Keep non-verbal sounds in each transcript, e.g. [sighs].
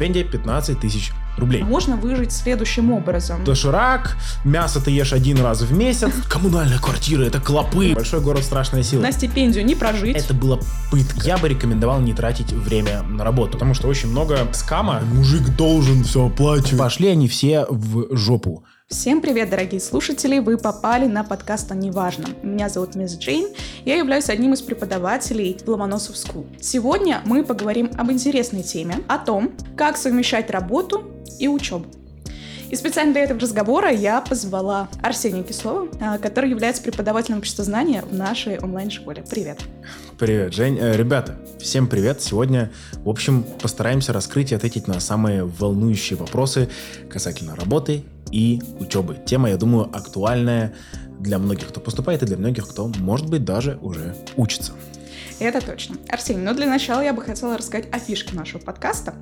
стипендия 15 тысяч рублей. Можно выжить следующим образом. Доширак, мясо ты ешь один раз в месяц, коммунальная квартира, это клопы. Большой город, страшная сила. На стипендию не прожить. Это было пытка. Я бы рекомендовал не тратить время на работу, потому что очень много скама. Мужик должен все оплачивать. Пошли они все в жопу. Всем привет, дорогие слушатели! Вы попали на подкаст о неважном. Меня зовут Мисс Джейн. Я являюсь одним из преподавателей в Ломоносов School. Сегодня мы поговорим об интересной теме, о том, как совмещать работу и учебу. И специально для этого разговора я позвала Арсения Кислова, а, который является преподавателем обществознания в нашей онлайн-школе. Привет. Привет, Жень. Э, ребята, всем привет. Сегодня, в общем, постараемся раскрыть и ответить на самые волнующие вопросы касательно работы и учебы. Тема, я думаю, актуальная для многих, кто поступает, и для многих, кто, может быть, даже уже учится. Это точно. Арсений, но для начала я бы хотела рассказать о фишке нашего подкаста.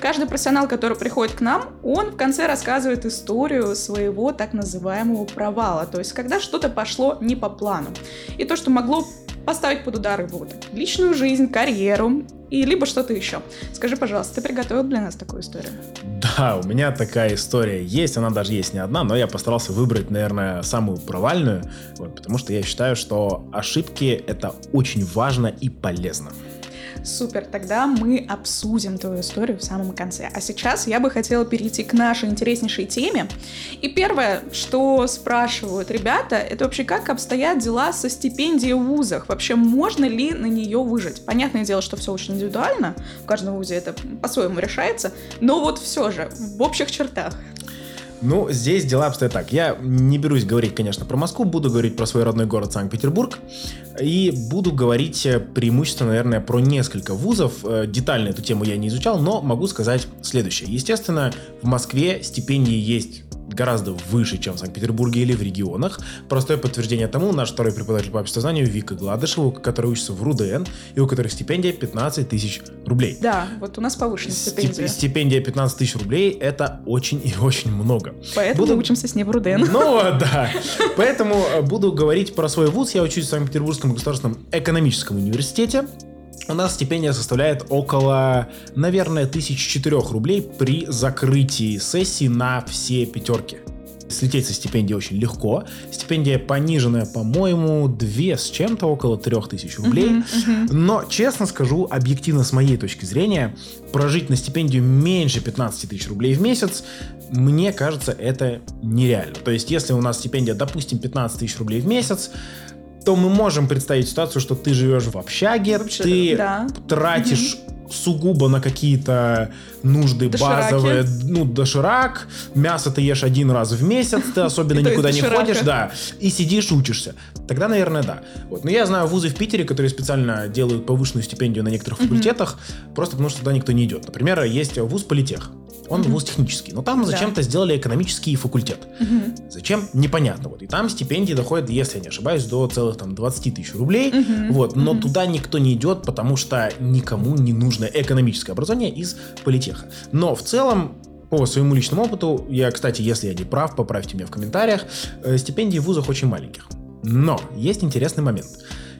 Каждый профессионал, который приходит к нам, он в конце рассказывает историю своего так называемого провала, то есть когда что-то пошло не по плану. И то, что могло поставить под удар его личную жизнь, карьеру и либо что-то еще. Скажи, пожалуйста, ты приготовил для нас такую историю? Да, у меня такая история есть, она даже есть не одна, но я постарался выбрать, наверное, самую провальную, вот, потому что я считаю, что ошибки — это очень важно и полезно. Супер, тогда мы обсудим твою историю в самом конце. А сейчас я бы хотела перейти к нашей интереснейшей теме. И первое, что спрашивают ребята, это вообще как обстоят дела со стипендией в вузах? Вообще можно ли на нее выжить? Понятное дело, что все очень индивидуально, в каждом вузе это по-своему решается, но вот все же, в общих чертах. Ну, здесь дела обстоят так. Я не берусь говорить, конечно, про Москву, буду говорить про свой родной город Санкт-Петербург. И буду говорить э, преимущественно, наверное, про несколько вузов. Э, детально эту тему я не изучал, но могу сказать следующее. Естественно, в Москве стипендии есть гораздо выше, чем в Санкт-Петербурге или в регионах. Простое подтверждение тому наш второй преподаватель по обществознанию Вика Гладышева, который учится в РУДН, и у которой стипендия 15 тысяч рублей. Да, вот у нас повышенная стипендия. Стипендия 15 тысяч рублей — это очень и очень много. Поэтому буду... учимся с ней в РУДН. Ну, да. Поэтому э, буду говорить про свой вуз. Я учусь в Санкт-Петербургском государственном экономическом университете. У нас стипендия составляет около, наверное, 1004 рублей при закрытии сессии на все пятерки. Слететь со стипендии очень легко. Стипендия пониженная, по-моему, 2 с чем-то, около 3000 рублей. Uh-huh, uh-huh. Но, честно скажу, объективно с моей точки зрения, прожить на стипендию меньше 15 тысяч рублей в месяц, мне кажется, это нереально. То есть, если у нас стипендия, допустим, 15 тысяч рублей в месяц, то мы можем представить ситуацию, что ты живешь в общаге, Вообще, ты да. тратишь угу. Сугубо на какие-то нужды дошираки. базовые, ну, доширак, мясо ты ешь один раз в месяц, ты [laughs] особенно никуда не ходишь, да, и сидишь, учишься. Тогда, наверное, да. Вот. Но я знаю вузы в Питере, которые специально делают повышенную стипендию на некоторых факультетах, просто потому что туда никто не идет. Например, есть вуз политех. Он mm-hmm. вуз технический. Но там зачем-то сделали экономический факультет. Mm-hmm. Зачем? Непонятно. Вот. И там стипендии доходят, если я не ошибаюсь, до целых там 20 тысяч рублей. Mm-hmm. Вот. Но mm-hmm. туда никто не идет, потому что никому не нужно экономическое образование из политеха. Но в целом по своему личному опыту, я, кстати, если я не прав, поправьте меня в комментариях, э, стипендии в вузах очень маленьких. Но есть интересный момент.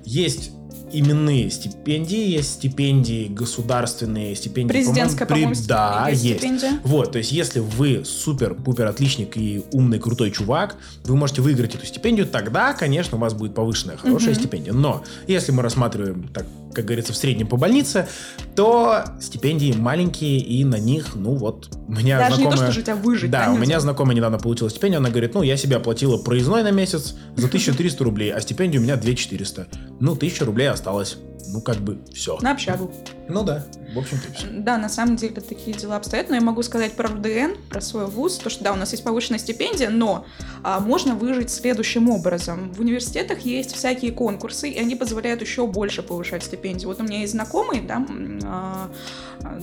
Есть именные стипендии, есть стипендии государственные, стипендии... Президентская, по-моему, при... Да, есть. Стипендия. Вот, то есть если вы супер-пупер отличник и умный, крутой чувак, вы можете выиграть эту стипендию, тогда, конечно, у вас будет повышенная, хорошая угу. стипендия. Но если мы рассматриваем так как говорится, в среднем по больнице, то стипендии маленькие, и на них, ну вот, у меня Даже знакомая... не то, что жить, а выжить. Да, у меня знакомая недавно получила стипендию, она говорит, ну, я себе оплатила проездной на месяц за 1300 рублей, а стипендия у меня 2400. Ну, 1000 рублей осталось. Ну, как бы все. На общагу. Ну да, в общем-то все. Да, на самом деле такие дела обстоят, но я могу сказать про РДН, про свой вуз, то, что да, у нас есть повышенная стипендия, но а, можно выжить следующим образом. В университетах есть всякие конкурсы, и они позволяют еще больше повышать стипендию. Вот у меня есть знакомый, да, а,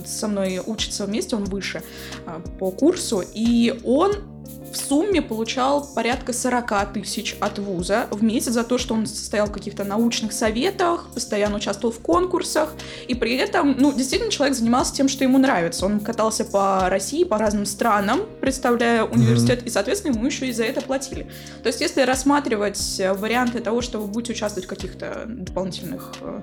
со мной учится вместе, он выше а, по курсу, и он в сумме получал порядка 40 тысяч от вуза в месяц за то, что он состоял в каких-то научных советах, постоянно участвовал в конкурсах, и при этом, ну, действительно, человек занимался тем, что ему нравится. Он катался по России, по разным странам, представляя университет, mm-hmm. и, соответственно, ему еще и за это платили. То есть, если рассматривать варианты того, что вы будете участвовать в каких-то дополнительных э,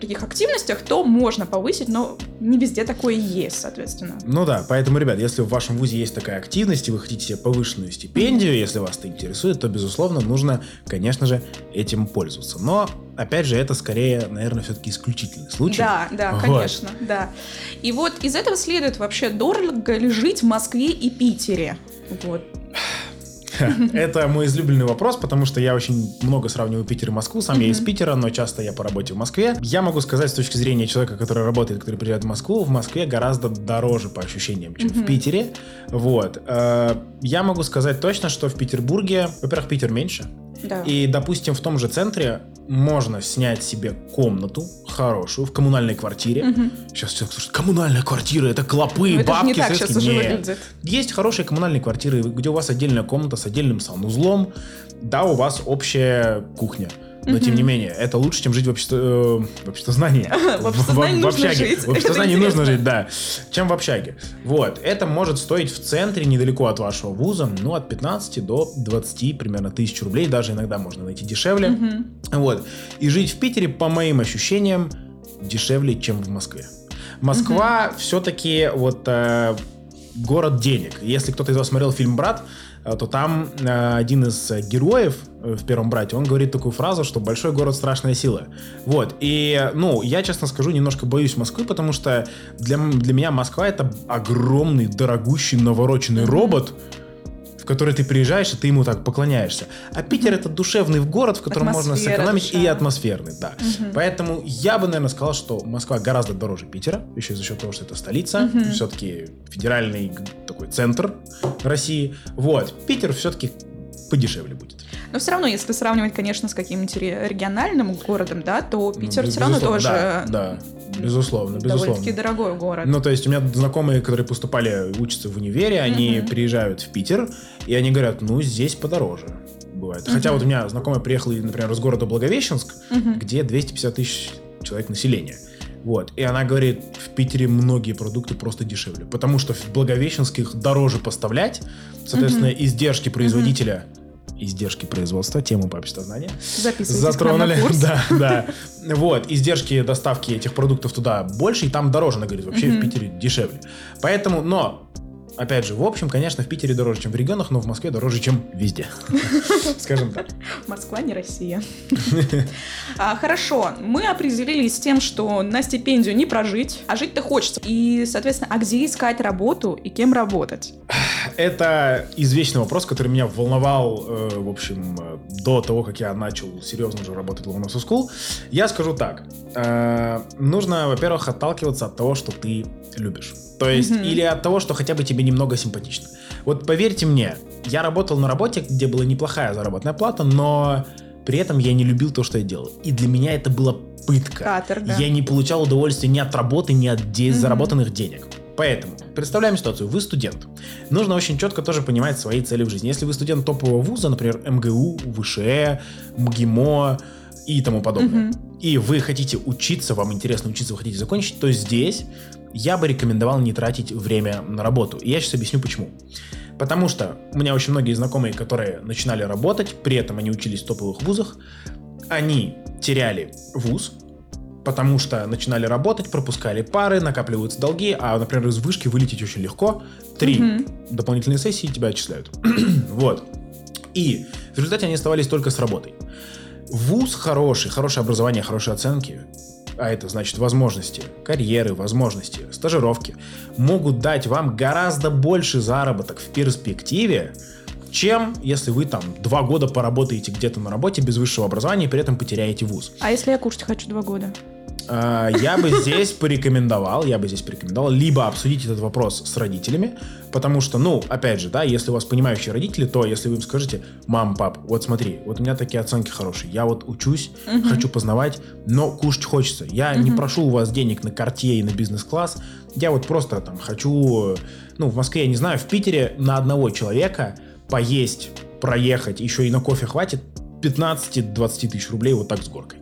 таких активностях, то можно повысить, но не везде такое есть, соответственно. Ну да, поэтому, ребят, если в вашем вузе есть такая активность, и вы хотите себе повышенную стипендию, если вас это интересует, то, безусловно, нужно, конечно же, этим пользоваться. Но опять же, это скорее, наверное, все-таки исключительный случай. Да, да, вот. конечно, да. И вот из этого следует вообще дорого ли жить в Москве и Питере? Вот. [laughs] Это мой излюбленный вопрос, потому что я очень много сравниваю Питер и Москву. Сам я из Питера, но часто я по работе в Москве. Я могу сказать с точки зрения человека, который работает, который приезжает в Москву, в Москве гораздо дороже по ощущениям, чем в Питере. Вот. Э, я могу сказать точно, что в Петербурге, во-первых, Питер меньше. Да. И, допустим, в том же центре можно снять себе комнату хорошую в коммунальной квартире. Угу. Сейчас человек слушает, коммунальная квартира, это клопы, Но бабки. Это не так сейчас Нет. Есть хорошие коммунальные квартиры, где у вас отдельная комната с отдельным санузлом. Да, у вас общая кухня. Но тем не менее, это лучше, чем жить в обществе, э, в обществознании. [laughs] В обществознании нужно жить. В обществознании нужно жить, да. Чем в общаге. Вот. Это может стоить в центре, недалеко от вашего вуза, ну, от 15 до 20 примерно тысяч рублей. Даже иногда можно найти дешевле. Вот. И жить в Питере, по моим ощущениям, дешевле, чем в Москве. Москва все-таки вот э, город денег. Если кто-то из вас смотрел фильм «Брат», то там э, один из героев э, в первом брате, он говорит такую фразу, что большой город страшная сила. Вот. И, ну, я, честно скажу, немножко боюсь Москвы, потому что для, для меня Москва это огромный, дорогущий, навороченный робот, который ты приезжаешь, и ты ему так поклоняешься. А Питер это душевный город, в котором можно сэкономить, душа. и атмосферный, да. Угу. Поэтому я бы, наверное, сказал, что Москва гораздо дороже Питера, еще за счет того, что это столица, угу. все-таки федеральный такой центр России. Вот. Питер все-таки подешевле будет. Но все равно, если сравнивать, конечно, с каким-нибудь региональным городом, да, то ну, Питер ну, все равно тоже... Да, да. Безусловно, безусловно. Довольно-таки дорогой город. Ну, то есть у меня знакомые, которые поступали, учатся в универе, они угу. приезжают в Питер, и они говорят, ну, здесь подороже бывает. Угу. Хотя вот у меня знакомая приехала, например, из города Благовещенск, угу. где 250 тысяч человек населения. Вот. И она говорит, в Питере многие продукты просто дешевле. Потому что в Благовещенск их дороже поставлять. Соответственно, угу. издержки производителя угу издержки производства, тему по обществознанию. Затронули. [laughs] Да, да. Вот, издержки доставки этих продуктов туда больше, и там дороже, она говорит, вообще в Питере дешевле. Поэтому, но Опять же, в общем, конечно, в Питере дороже, чем в регионах, но в Москве дороже, чем везде. [laughs] Скажем так. Москва не Россия. [laughs] А, хорошо, мы определились с тем, что на стипендию не прожить, а жить-то хочется. И, соответственно, а где искать работу и кем работать? [sighs] Это извечный вопрос, который меня волновал, э, в общем, э, до того, как я начал серьезно уже работать в Ломоносов School. Я скажу так. Э, нужно, во-первых, отталкиваться от того, что ты любишь. То есть, mm-hmm. или от того, что хотя бы тебе немного симпатично. Вот поверьте мне, я работал на работе, где была неплохая заработная плата, но при этом я не любил то, что я делал. И для меня это была пытка. Каторга. Я не получал удовольствия ни от работы, ни от де- mm-hmm. заработанных денег. Поэтому представляем ситуацию. Вы студент. Нужно очень четко тоже понимать свои цели в жизни. Если вы студент топового вуза, например, МГУ, ВШЭ, МГИМО и тому подобное, mm-hmm. и вы хотите учиться, вам интересно учиться, вы хотите закончить, то здесь я бы рекомендовал не тратить время на работу. И я сейчас объясню почему. Потому что у меня очень многие знакомые, которые начинали работать, при этом они учились в топовых вузах, они теряли вуз, потому что начинали работать, пропускали пары, накапливаются долги, а, например, из вышки вылететь очень легко. Три угу. дополнительные сессии тебя отчисляют. [clears throat] вот. И в результате они оставались только с работой. Вуз хороший, хорошее образование, хорошие оценки а это значит возможности карьеры, возможности стажировки, могут дать вам гораздо больше заработок в перспективе, чем если вы там два года поработаете где-то на работе без высшего образования и при этом потеряете вуз. А если я кушать хочу два года? А, я бы здесь порекомендовал, я бы здесь порекомендовал либо обсудить этот вопрос с родителями, потому что, ну, опять же, да, если у вас понимающие родители, то если вы им скажете, мам, пап, вот смотри, вот у меня такие оценки хорошие, я вот учусь, угу. хочу познавать, но кушать хочется. Я угу. не прошу у вас денег на карте и на бизнес-класс, я вот просто там хочу, ну, в Москве, я не знаю, в Питере на одного человека поесть, проехать, еще и на кофе хватит 15-20 тысяч рублей вот так с горкой.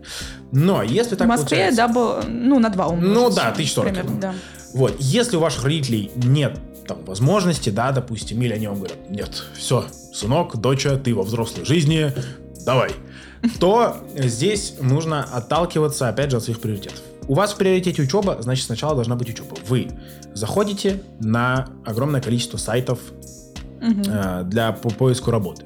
Но если так В Москве, да, был, ну, на два умножить. Ну да, 1040. Примерно, да. Вот, если у ваших родителей нет там возможности, да, допустим, или они вам говорят, нет, все, сынок, доча, ты во взрослой жизни, давай. [laughs] то здесь нужно отталкиваться, опять же, от своих приоритетов. У вас в приоритете учеба, значит, сначала должна быть учеба. Вы заходите на огромное количество сайтов угу. э, для по поиску работы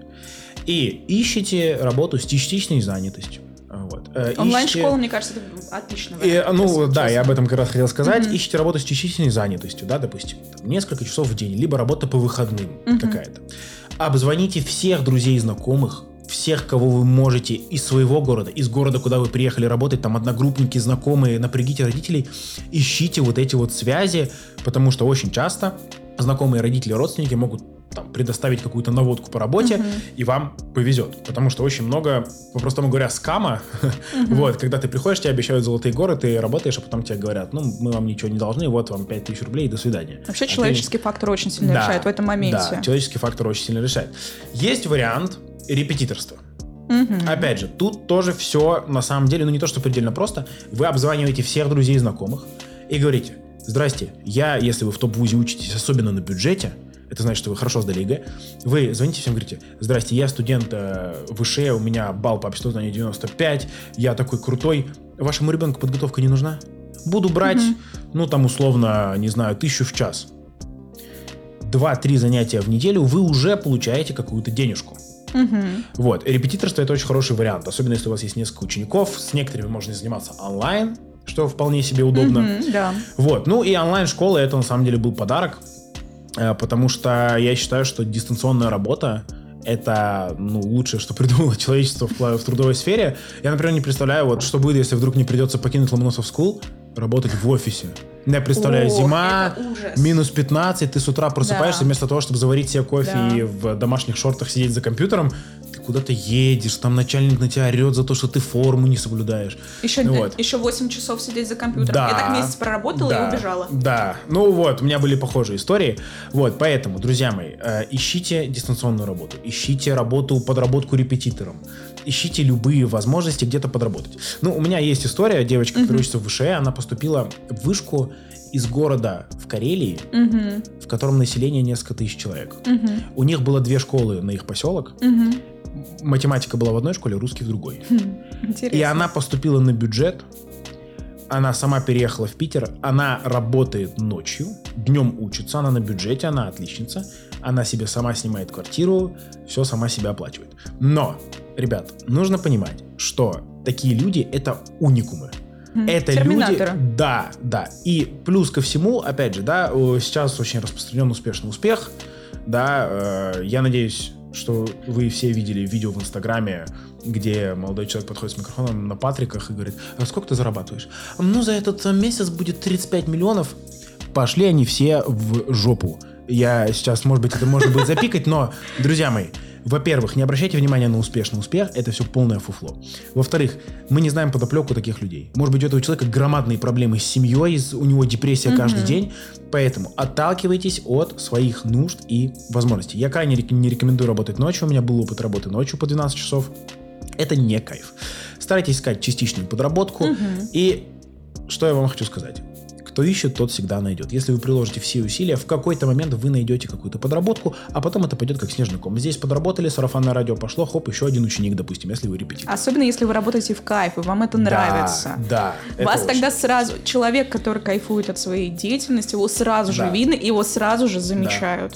и ищете работу с частичной занятостью. Вот. Э, Онлайн-школа, мне кажется, это отлично. И, ну, да, я об этом как раз хотел сказать. Mm-hmm. Ищите работу с частичной занятостью, да, допустим, там, несколько часов в день, либо работа по выходным mm-hmm. какая-то. Обзвоните всех друзей и знакомых, всех, кого вы можете из своего города, из города, куда вы приехали работать, там одногруппники, знакомые, напрягите родителей, ищите вот эти вот связи, потому что очень часто знакомые родители, родственники могут там, предоставить какую-то наводку по работе, uh-huh. и вам повезет. Потому что очень много, по-простому говоря, скама. Uh-huh. вот, когда ты приходишь, тебе обещают золотые горы, ты работаешь, а потом тебе говорят, ну, мы вам ничего не должны, вот вам 5000 рублей, до свидания. Вообще а человеческий ты... фактор очень сильно да, решает в этом моменте. Да, человеческий фактор очень сильно решает. Есть вариант репетиторства. Угу. Опять же, тут тоже все на самом деле, ну не то, что предельно просто. Вы обзваниваете всех друзей и знакомых и говорите, здрасте, я, если вы в топ-вузе учитесь, особенно на бюджете, это значит, что вы хорошо сдали ЕГЭ, вы звоните всем, говорите, здрасте, я студент э, ВШЭ, у меня балл по обществознанию 95, я такой крутой, вашему ребенку подготовка не нужна? Буду брать, угу. ну там условно, не знаю, тысячу в час. Два-три занятия в неделю вы уже получаете какую-то денежку. Угу. Вот, репетиторство это очень хороший вариант, особенно если у вас есть несколько учеников, с некоторыми можно заниматься онлайн, что вполне себе удобно. Угу, да. Вот, ну и онлайн-школа это на самом деле был подарок, потому что я считаю, что дистанционная работа это ну, лучшее, что [laughs] придумало человечество в, в трудовой сфере. Я, например, не представляю, вот что будет, если вдруг не придется покинуть Ломоносов School, работать в офисе. Я представляю, О, зима, минус 15, ты с утра просыпаешься, да. вместо того, чтобы заварить себе кофе да. и в домашних шортах сидеть за компьютером, куда ты едешь, там начальник на тебя орет за то, что ты форму не соблюдаешь. Еще, вот. еще 8 часов сидеть за компьютером. Да, Я так месяц проработала да, и убежала. Да, ну вот, у меня были похожие истории. Вот, поэтому, друзья мои, э, ищите дистанционную работу, ищите работу, подработку репетитором, ищите любые возможности где-то подработать. Ну, у меня есть история, девочка, которая учится в ВШЭ, она поступила в вышку из города в Карелии, угу. в котором население несколько тысяч человек. Угу. У них было две школы на их поселок. Угу математика была в одной школе, русский в другой. Хм, интересно. И она поступила на бюджет, она сама переехала в Питер, она работает ночью, днем учится, она на бюджете, она отличница, она себе сама снимает квартиру, все сама себя оплачивает. Но, ребят, нужно понимать, что такие люди это уникумы. Это люди, да, да. И плюс ко всему, опять же, да, сейчас очень распространен успешный успех, да. Э, я надеюсь, что вы все видели видео в Инстаграме, где молодой человек подходит с микрофоном на Патриках и говорит, а сколько ты зарабатываешь? Ну, за этот месяц будет 35 миллионов. Пошли они все в жопу. Я сейчас, может быть, это можно будет запикать, но, друзья мои, во-первых, не обращайте внимания на успешный успех, это все полное фуфло. Во-вторых, мы не знаем подоплеку таких людей. Может быть, у этого человека громадные проблемы с семьей, у него депрессия mm-hmm. каждый день, поэтому отталкивайтесь от своих нужд и возможностей. Я крайне не рекомендую работать ночью, у меня был опыт работы ночью по 12 часов. Это не кайф. Старайтесь искать частичную подработку. Mm-hmm. И что я вам хочу сказать? Кто ищет, тот всегда найдет. Если вы приложите все усилия, в какой-то момент вы найдете какую-то подработку, а потом это пойдет как снежный ком. Здесь подработали, сарафанное радио пошло, хоп, еще один ученик, допустим, если вы репетитор. Особенно если вы работаете в кайф, и вам это да, нравится. Да. Вас тогда очень. сразу, человек, который кайфует от своей деятельности, его сразу же да. видно, и его сразу же замечают.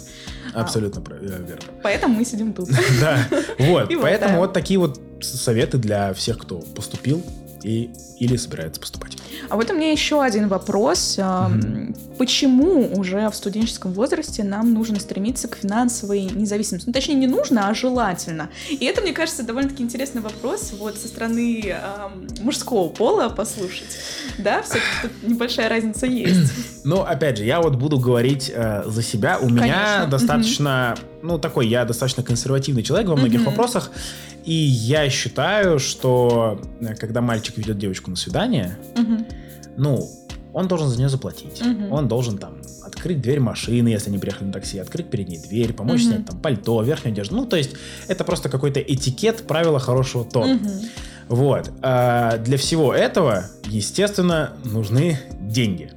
Да. Абсолютно а, верно. Поэтому мы сидим тут. [laughs] Да, вот. [laughs] Поэтому вот такие вот советы для всех, кто поступил и или собирается поступать. А вот у меня еще один вопрос. Угу. Почему уже в студенческом возрасте нам нужно стремиться к финансовой независимости? Ну, точнее, не нужно, а желательно. И это, мне кажется, довольно-таки интересный вопрос вот со стороны э, мужского пола послушать. Да, все-таки тут небольшая разница есть. [clears throat] Ну, опять же, я вот буду говорить э, за себя. У Конечно. меня достаточно, угу. ну, такой, я достаточно консервативный человек во многих угу. вопросах. И я считаю, что э, когда мальчик ведет девочку на свидание, угу. Ну, он должен за нее заплатить. Угу. Он должен там открыть дверь машины, если они приехали на такси, открыть перед ней дверь, помочь угу. снять там пальто, верхнюю одежду. Ну, то есть это просто какой-то этикет, правила хорошего тона. Угу. Вот. А для всего этого, естественно, нужны деньги.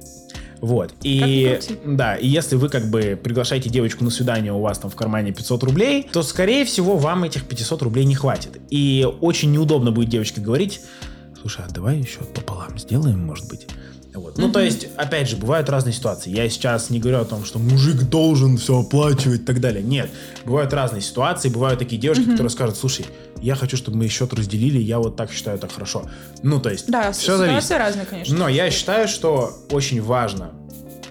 Вот. И да, и если вы как бы приглашаете девочку на свидание, у вас там в кармане 500 рублей, то скорее всего вам этих 500 рублей не хватит. И очень неудобно будет девочке говорить, слушай, а давай еще пополам сделаем, может быть. Вот. Mm-hmm. Ну, то есть, опять же, бывают разные ситуации. Я сейчас не говорю о том, что мужик должен все оплачивать и так далее. Нет. Бывают разные ситуации. Bывают такие девушки, mm-hmm. которые скажут, слушай, я хочу, чтобы мы счет разделили, я вот так считаю, так хорошо. Ну, то есть, да, все зависит. разные, конечно. Но я считаю, что очень важно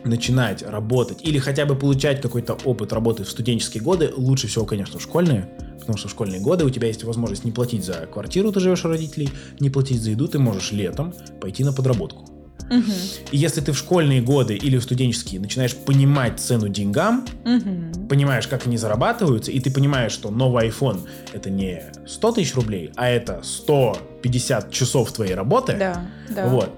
начинать работать или хотя бы получать какой-то опыт работы в студенческие годы, лучше всего, конечно, в школьные, потому что в школьные годы у тебя есть возможность не платить за квартиру, ты живешь у родителей, не платить за еду, ты можешь летом пойти на подработку. Угу. И если ты в школьные годы или в студенческие начинаешь понимать цену деньгам, угу. понимаешь, как они зарабатываются, и ты понимаешь, что новый iPhone это не 100 тысяч рублей, а это 150 часов твоей работы, да, да. вот,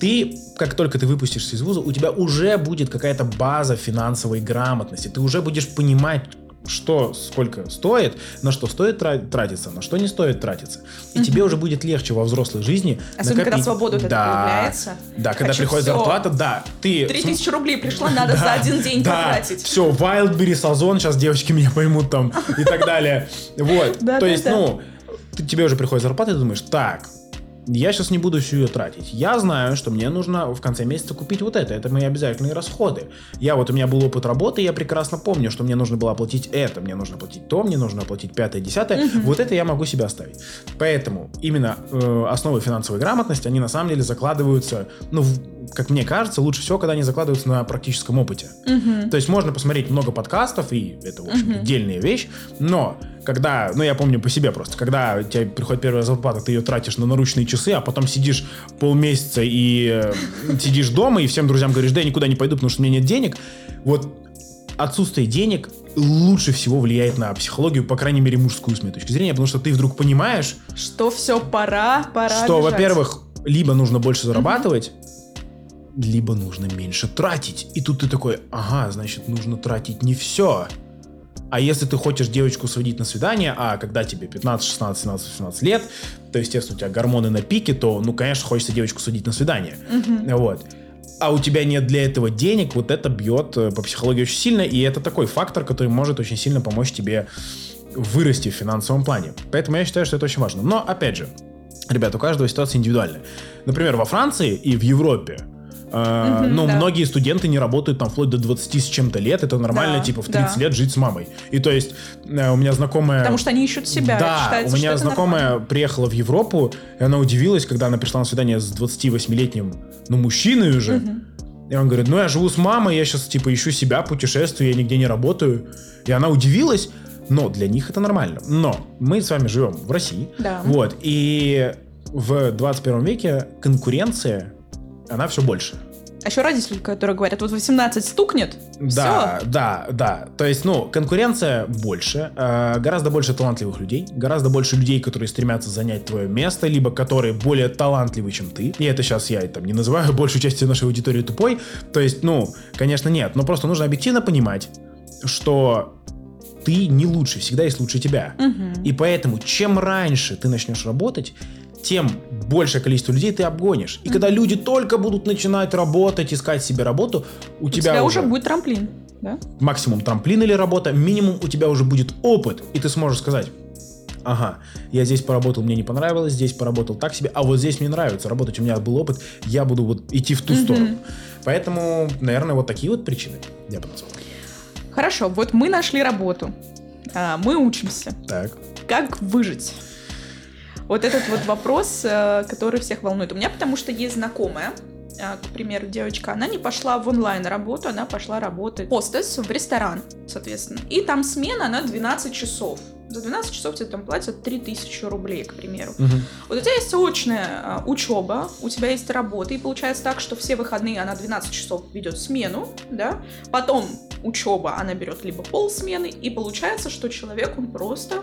ты, как только ты выпустишься из вуза, у тебя уже будет какая-то база финансовой грамотности, ты уже будешь понимать, что сколько стоит, на что стоит тратиться, на что не стоит тратиться. И угу. тебе уже будет легче во взрослой жизни. Особенно, накопить... когда свобода да, появляется. Да, когда Хочу приходит все. зарплата, да. Ты... 3000 рублей пришла, надо да, за один день да, потратить. Все, Wildberry Сазон, сейчас девочки меня поймут там и так далее. Вот, [laughs] то есть, ну, тебе уже приходит зарплата, и ты думаешь, так, я сейчас не буду всю ее тратить. Я знаю, что мне нужно в конце месяца купить вот это. Это мои обязательные расходы. Я вот, у меня был опыт работы, я прекрасно помню, что мне нужно было оплатить это, мне нужно оплатить то, мне нужно оплатить пятое, десятое. Угу. Вот это я могу себе оставить. Поэтому именно э, основы финансовой грамотности, они на самом деле закладываются, ну, в, как мне кажется, лучше всего, когда они закладываются на практическом опыте. Угу. То есть можно посмотреть много подкастов, и это, в общем угу. отдельная вещь, но когда, ну я помню по себе просто, когда у тебя приходит первая зарплата, ты ее тратишь на наручные часы, а потом сидишь полмесяца и э, сидишь дома, и всем друзьям говоришь, да я никуда не пойду, потому что у меня нет денег. Вот отсутствие денег лучше всего влияет на психологию, по крайней мере, мужскую с моей точки зрения, потому что ты вдруг понимаешь... Что все, пора, пора Что, во-первых, либо нужно больше зарабатывать, mm-hmm. Либо нужно меньше тратить. И тут ты такой, ага, значит, нужно тратить не все. А если ты хочешь девочку сводить на свидание, а когда тебе 15, 16, 17, 18 лет, то, естественно, у тебя гормоны на пике, то, ну, конечно, хочется девочку сводить на свидание. Угу. Вот. А у тебя нет для этого денег, вот это бьет э, по психологии очень сильно, и это такой фактор, который может очень сильно помочь тебе вырасти в финансовом плане. Поэтому я считаю, что это очень важно. Но, опять же, ребят, у каждого ситуация индивидуальная. Например, во Франции и в Европе Mm-hmm, но да. многие студенты не работают там вплоть до 20 с чем-то лет. Это нормально, да, типа, в 30 да. лет жить с мамой. И то есть э, у меня знакомая... Потому что они ищут себя. Да, Считается, у меня знакомая нормально. приехала в Европу, и она удивилась, когда она пришла на свидание с 28-летним, ну, мужчиной уже. Mm-hmm. И он говорит, ну, я живу с мамой, я сейчас, типа, ищу себя, путешествую, я нигде не работаю. И она удивилась, но для них это нормально. Но мы с вами живем в России. Да. Вот, и в 21 веке конкуренция она все больше. А еще родители, которые говорят, вот 18 стукнет, Да, все. да, да. То есть, ну, конкуренция больше, э, гораздо больше талантливых людей, гораздо больше людей, которые стремятся занять твое место, либо которые более талантливы, чем ты. И это сейчас я там не называю [laughs] большую часть нашей аудитории тупой. То есть, ну, конечно, нет. Но просто нужно объективно понимать, что ты не лучше, всегда есть лучше тебя. Угу. И поэтому, чем раньше ты начнешь работать, тем большее количество людей ты обгонишь. И mm-hmm. когда люди только будут начинать работать, искать себе работу, у, у тебя, тебя уже... будет трамплин. Да? Максимум трамплин или работа, минимум у тебя уже будет опыт, и ты сможешь сказать, ага, я здесь поработал, мне не понравилось, здесь поработал так себе, а вот здесь мне нравится работать, у меня был опыт, я буду вот идти в ту mm-hmm. сторону. Поэтому, наверное, вот такие вот причины я бы назвал. Хорошо, вот мы нашли работу, а, мы учимся. Так. Как выжить? Вот этот вот вопрос, э, который всех волнует. У меня потому что есть знакомая, э, к примеру, девочка, она не пошла в онлайн работу, она пошла работать хостес в ресторан, соответственно. И там смена на 12 часов. За 12 часов тебе там платят 3000 рублей, к примеру. Угу. Вот у тебя есть очная э, учеба, у тебя есть работа, и получается так, что все выходные она 12 часов ведет смену, да, потом учеба она берет либо полсмены, и получается, что человек, он просто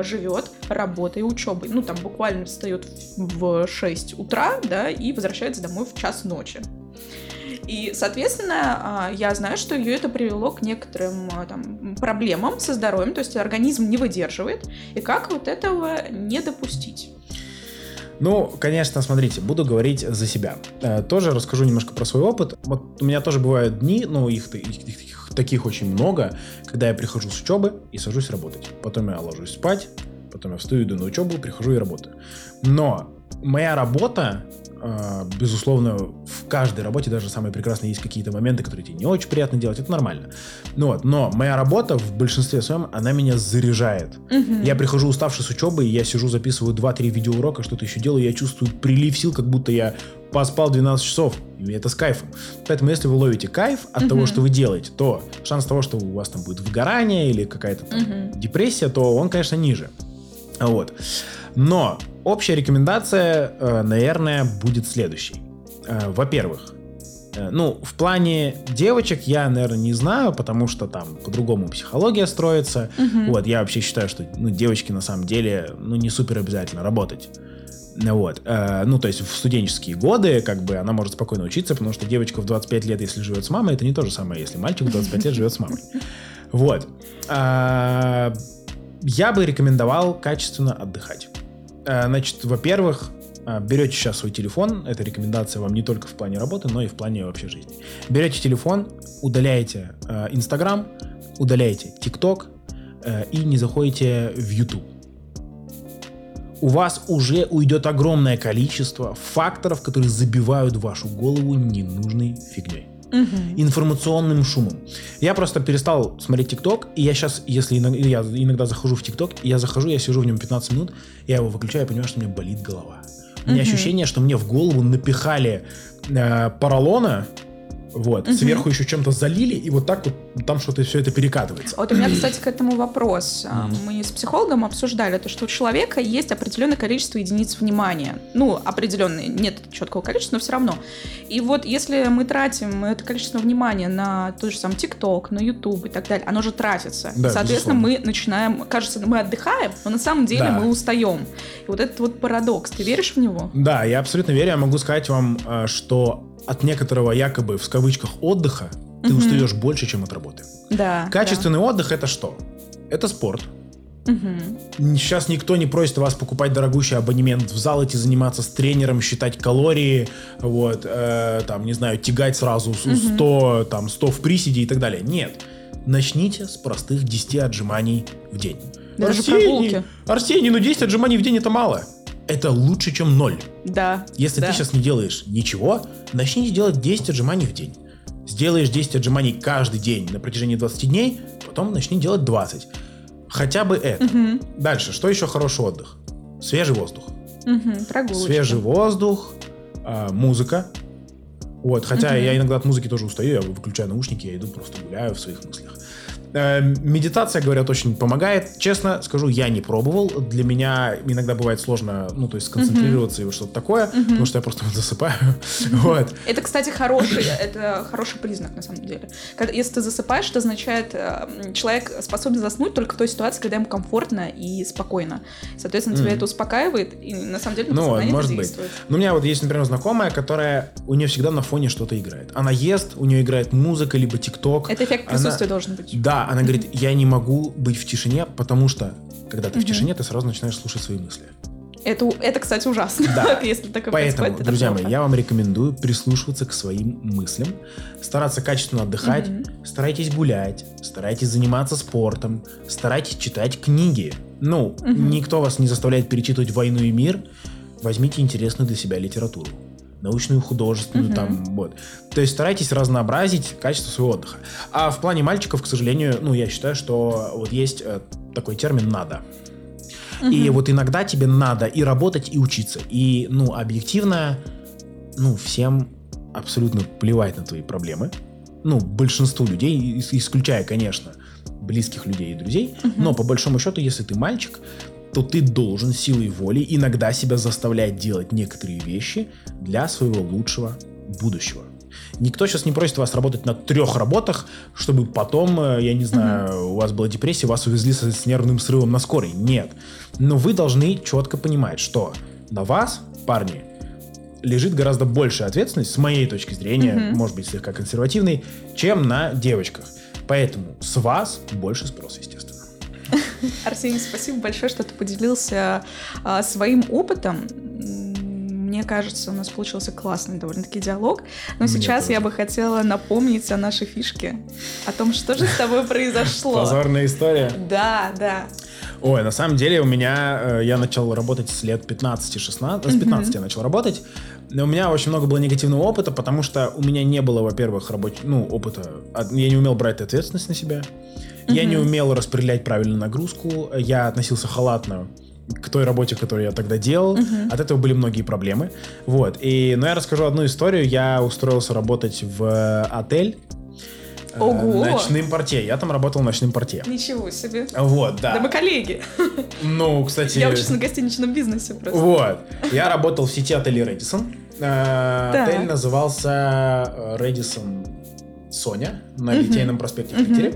живет работой и учебой. Ну, там буквально встает в 6 утра, да, и возвращается домой в час ночи. И, соответственно, а, я знаю, что ее это привело к некоторым а, там, проблемам со здоровьем, то есть организм не выдерживает. И как вот этого не допустить? Ну, конечно, смотрите, буду говорить за себя. Э, тоже расскажу немножко про свой опыт. Вот у меня тоже бывают дни, ну, их, их, их таких очень много, когда я прихожу с учебы и сажусь работать. Потом я ложусь спать, потом я встаю, иду на учебу, прихожу и работаю. Но моя работа безусловно, в каждой работе, даже самые прекрасные, есть какие-то моменты, которые тебе не очень приятно делать, это нормально. Ну вот, но моя работа в большинстве своем, она меня заряжает. Угу. Я прихожу уставший с учебы, я сижу, записываю 2-3 видеоурока, что-то еще делаю, я чувствую прилив сил, как будто я поспал 12 часов. И это с кайфом. Поэтому, если вы ловите кайф от угу. того, что вы делаете, то шанс того, что у вас там будет выгорание или какая-то там депрессия, то он, конечно, ниже. Вот. Но общая рекомендация, э, наверное, будет следующей. Э, во-первых, э, ну, в плане девочек я, наверное, не знаю, потому что там по-другому психология строится. Угу. Вот, я вообще считаю, что ну, девочки на самом деле, ну, не супер обязательно работать. Вот. Ну, то есть в студенческие годы, как бы, она может спокойно учиться, потому что девочка в 25 лет, если живет с мамой, это не то же самое, если мальчик в 25 лет живет с мамой. Вот. Я бы рекомендовал качественно отдыхать. Э, значит, во-первых, э, берете сейчас свой телефон, это рекомендация вам не только в плане работы, но и в плане вообще жизни. Берете телефон, удаляете э, Инстаграм, удаляете ТикТок и не заходите в YouTube. У вас уже уйдет огромное количество факторов, которые забивают вашу голову ненужной фигней угу. информационным шумом. Я просто перестал смотреть ТикТок, и я сейчас, если иногда, я иногда захожу в ТикТок, я захожу, я сижу в нем 15 минут, я его выключаю, я понимаю, что у меня болит голова. У меня угу. ощущение, что мне в голову напихали э, поролона, вот. Угу. Сверху еще чем-то залили, и вот так вот там что-то все это перекатывается. Вот у меня, кстати, к этому вопрос. Угу. Мы с психологом обсуждали то, что у человека есть определенное количество единиц внимания. Ну, определенное, нет четкого количества, но все равно. И вот если мы тратим это количество внимания на тот же самый ТикТок, на YouTube и так далее, оно же тратится. Да, Соответственно, безусловно. мы начинаем, кажется, мы отдыхаем, но на самом деле да. мы устаем. И вот этот вот парадокс, ты веришь в него? Да, я абсолютно верю. Я могу сказать вам, э, что от некоторого якобы в кавычках отдыха ты угу. устаешь больше, чем от работы. Да. Качественный да. отдых это что? Это спорт. Угу. Сейчас никто не просит вас покупать дорогущий абонемент в зал, идти заниматься с тренером, считать калории, вот, э, там, не знаю, тягать сразу угу. 100, там, 100 в приседе и так далее. Нет. Начните с простых 10 отжиманий в день. Даже Арсений, прогулки. Арсений, ну 10 отжиманий в день это мало это лучше, чем ноль. Да. Если да. ты сейчас не делаешь ничего, начни делать 10 отжиманий в день. Сделаешь 10 отжиманий каждый день на протяжении 20 дней, потом начни делать 20. Хотя бы это. Угу. Дальше, что еще хороший отдых? Свежий воздух. Угу, прогулочка. Свежий воздух, э, музыка. Вот, хотя угу. я иногда от музыки тоже устаю, я выключаю наушники, я иду просто гуляю в своих мыслях. Э, медитация, говорят, очень помогает. Честно скажу, я не пробовал. Для меня иногда бывает сложно, ну, то есть сконцентрироваться mm-hmm. и что-то такое, mm-hmm. потому что я просто засыпаю. [laughs] вот. Это, кстати, хороший, это хороший признак, на самом деле. Когда, если ты засыпаешь, это означает, э, человек способен заснуть только в той ситуации, когда ему комфортно и спокойно. Соответственно, тебя mm-hmm. это успокаивает, и на самом деле на ну, может. Быть. Ну, у меня вот есть, например, знакомая, которая, у нее всегда на фоне что-то играет. Она ест, у нее играет музыка, либо ТикТок. Это эффект присутствия она... должен быть. Да, она говорит, я не могу быть в тишине, потому что, когда ты в тишине, ты сразу начинаешь слушать свои мысли. Это, это, кстати, ужасно, да. [laughs] если такое Поэтому, друзья мои, я вам рекомендую прислушиваться к своим мыслям, стараться качественно отдыхать, угу. старайтесь гулять, старайтесь заниматься спортом, старайтесь читать книги. Ну, угу. никто вас не заставляет перечитывать «Войну и мир», возьмите интересную для себя литературу научную, художественную, угу. там, вот. То есть старайтесь разнообразить качество своего отдыха. А в плане мальчиков, к сожалению, ну, я считаю, что вот есть э, такой термин «надо». Угу. И вот иногда тебе надо и работать, и учиться. И, ну, объективно, ну, всем абсолютно плевать на твои проблемы. Ну, большинству людей, исключая, конечно, близких людей и друзей. Угу. Но по большому счету, если ты мальчик, то ты должен силой воли иногда себя заставлять делать некоторые вещи для своего лучшего будущего. Никто сейчас не просит вас работать на трех работах, чтобы потом, э, я не знаю, mm-hmm. у вас была депрессия, вас увезли с, с нервным срывом на скорой. Нет. Но вы должны четко понимать, что на вас, парни, лежит гораздо большая ответственность, с моей точки зрения, mm-hmm. может быть, слегка консервативной, чем на девочках. Поэтому с вас больше спрос, естественно. Арсений, спасибо большое, что ты поделился а, своим опытом. мне кажется, у нас получился классный довольно-таки диалог. Но мне сейчас тоже. я бы хотела напомнить о нашей фишке, о том, что же с тобой произошло. Позорная история. Да, да. Ой, на самом деле у меня, э, я начал работать с лет 15-16, с 15 я начал работать. У меня очень много было негативного опыта, потому что у меня не было, во-первых, работ... ну, опыта. Я не умел брать ответственность на себя. Я не умел распределять правильно нагрузку. Я относился халатно к той работе, которую я тогда делал. Uh-huh. От этого были многие проблемы. Вот. И, но я расскажу одну историю. Я устроился работать в отель Э, Ого! ночным портье. Я там работал ночным портье. Ничего себе. Вот, да. Да мы коллеги. Ну, кстати... Я учусь на гостиничном бизнесе просто. Вот. Я работал в сети отелей Редисон. Э, отель назывался Редисон Соня на Литейном проспекте в Питере.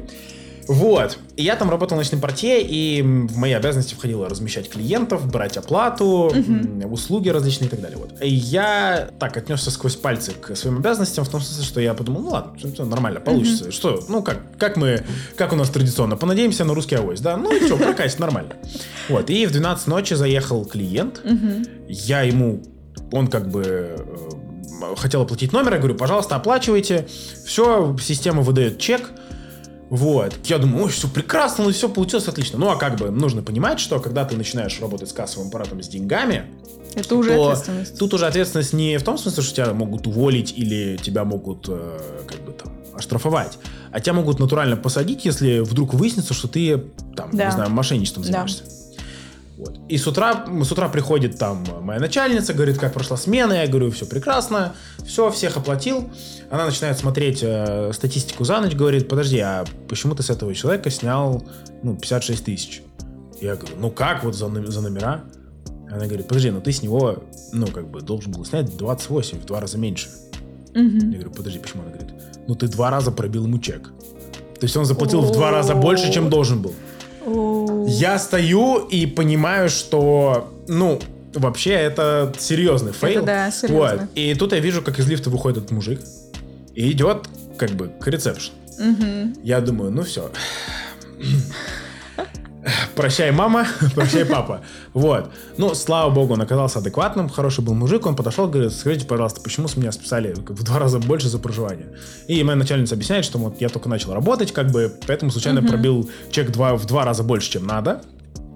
Вот. И я там работал ночным портье, и в мои обязанности входило размещать клиентов, брать оплату, угу. услуги различные и так далее. Вот. И я так отнесся сквозь пальцы к своим обязанностям, в том смысле, что я подумал, ну ладно, все, все нормально, получится. Угу. Что, ну как, как мы, как у нас традиционно, понадеемся на русский авось, да? Ну и что, прокатит нормально. Вот. И в 12 ночи заехал клиент, угу. я ему, он как бы э, хотел оплатить номер, я говорю, пожалуйста, оплачивайте. Все, система выдает чек, вот. Я думаю, ой, все прекрасно, ну все получилось отлично. Ну а как бы нужно понимать, что когда ты начинаешь работать с кассовым аппаратом с деньгами, это уже ответственность. Тут уже ответственность не в том смысле, что тебя могут уволить или тебя могут э, как бы там оштрафовать, а тебя могут натурально посадить, если вдруг выяснится, что ты там, да. не знаю, мошенничеством занимаешься. Да. Вот. И с утра, с утра приходит там моя начальница, говорит, как прошла смена. Я говорю, все прекрасно, все, всех оплатил. Она начинает смотреть э, статистику за ночь, говорит, подожди, а почему ты с этого человека снял ну, 56 тысяч? Я говорю, ну как вот за, за номера? Она говорит, подожди, ну ты с него, ну как бы должен был снять 28, в два раза меньше. Угу. Я говорю, подожди, почему? Она говорит, ну ты два раза пробил ему чек. То есть он заплатил в два раза больше, чем должен был. Я стою и понимаю, что, ну, вообще это серьезный фейл. Это да, серьезно. Вот. И тут я вижу, как из лифта выходит этот мужик и идет как бы к ресепшн. Угу. Я думаю, ну все. Прощай, мама, [laughs] прощай, папа. Вот. Ну, слава богу, он оказался адекватным, хороший был мужик. Он подошел, говорит, скажите, пожалуйста, почему с меня списали в два раза больше за проживание? И моя начальница объясняет, что вот я только начал работать, как бы, поэтому случайно пробил чек два, в два раза больше, чем надо.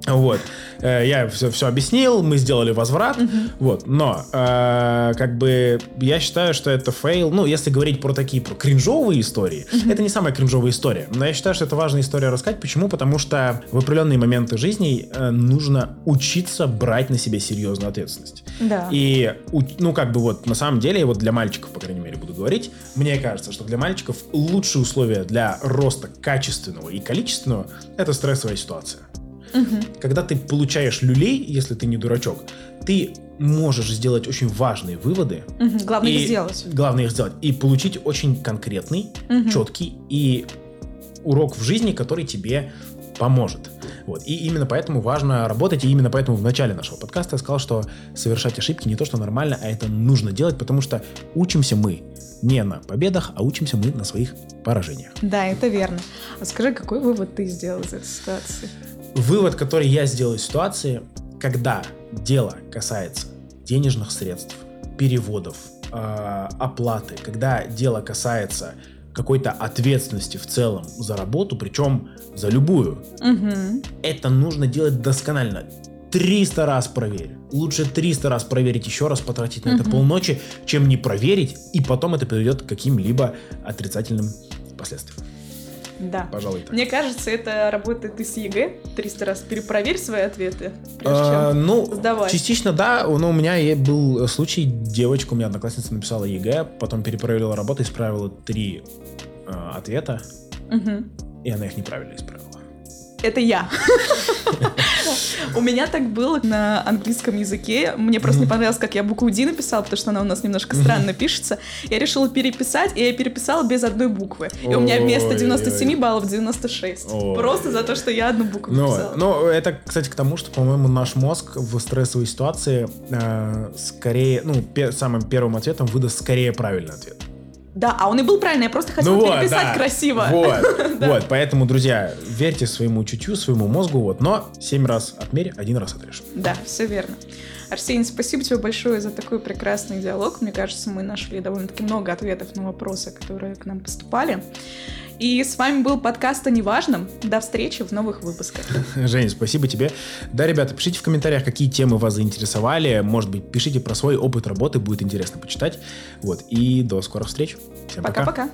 Вот. Э, я все, все объяснил, мы сделали возврат. Угу. Вот. Но, э, как бы, я считаю, что это фейл. Ну, если говорить про такие про кринжовые истории, угу. это не самая кринжовая история. Но я считаю, что это важная история рассказать. Почему? Потому что в определенные моменты жизни э, нужно учиться брать на себя серьезную ответственность. Да. И, ну, как бы вот, на самом деле, вот для мальчиков, по крайней мере, буду говорить, мне кажется, что для мальчиков лучшие условия для роста качественного и количественного — это стрессовая ситуация. Угу. Когда ты получаешь люлей, если ты не дурачок, ты можешь сделать очень важные выводы. Угу. Главное их сделать. Главное их сделать. И получить очень конкретный, угу. четкий и урок в жизни, который тебе поможет. Вот. И именно поэтому важно работать, и именно поэтому в начале нашего подкаста я сказал, что совершать ошибки не то, что нормально, а это нужно делать, потому что учимся мы не на победах, а учимся мы на своих поражениях. Да, это верно. А скажи, какой вывод ты сделал из этой ситуации? Вывод, который я сделал из ситуации, когда дело касается денежных средств, переводов, э, оплаты, когда дело касается какой-то ответственности в целом за работу, причем за любую, угу. это нужно делать досконально. 300 раз проверь. Лучше 300 раз проверить еще раз, потратить на угу. это полночи, чем не проверить, и потом это приведет к каким-либо отрицательным последствиям. Да. Пожалуй, так. Мне кажется, это работает и с ЕГЭ. 300 раз перепроверь свои ответы, прежде а, чем ну, сдавать. Частично да, но у меня был случай, девочка, у меня одноклассница написала ЕГЭ, потом перепроверила работу, исправила три э, ответа, угу. и она их неправильно исправила это я. [laughs] У меня так было на английском языке. Мне просто не понравилось, как я букву D написала, потому что она у нас немножко странно пишется. Я решила переписать, и я переписала без одной буквы. И у меня вместо 97 баллов 96. Просто за то, что я одну букву написала. Ну, это, кстати, к тому, что, по-моему, наш мозг в стрессовой ситуации э, скорее, ну, самым первым ответом выдаст скорее правильный ответ. Да, а он и был правильный, я просто хотела ну переписать да. красиво. Вот, [laughs] да. вот, поэтому, друзья, верьте своему чутью, своему мозгу, вот, но семь раз отмерь, один раз отрежь. Да, все верно. Арсений, спасибо тебе большое за такой прекрасный диалог. Мне кажется, мы нашли довольно-таки много ответов на вопросы, которые к нам поступали. И с вами был подкаст о неважном. До встречи в новых выпусках. [laughs] Женя, спасибо тебе. Да, ребята, пишите в комментариях, какие темы вас заинтересовали. Может быть, пишите про свой опыт работы, будет интересно почитать. Вот, и до скорых встреч. Всем пока. Пока-пока.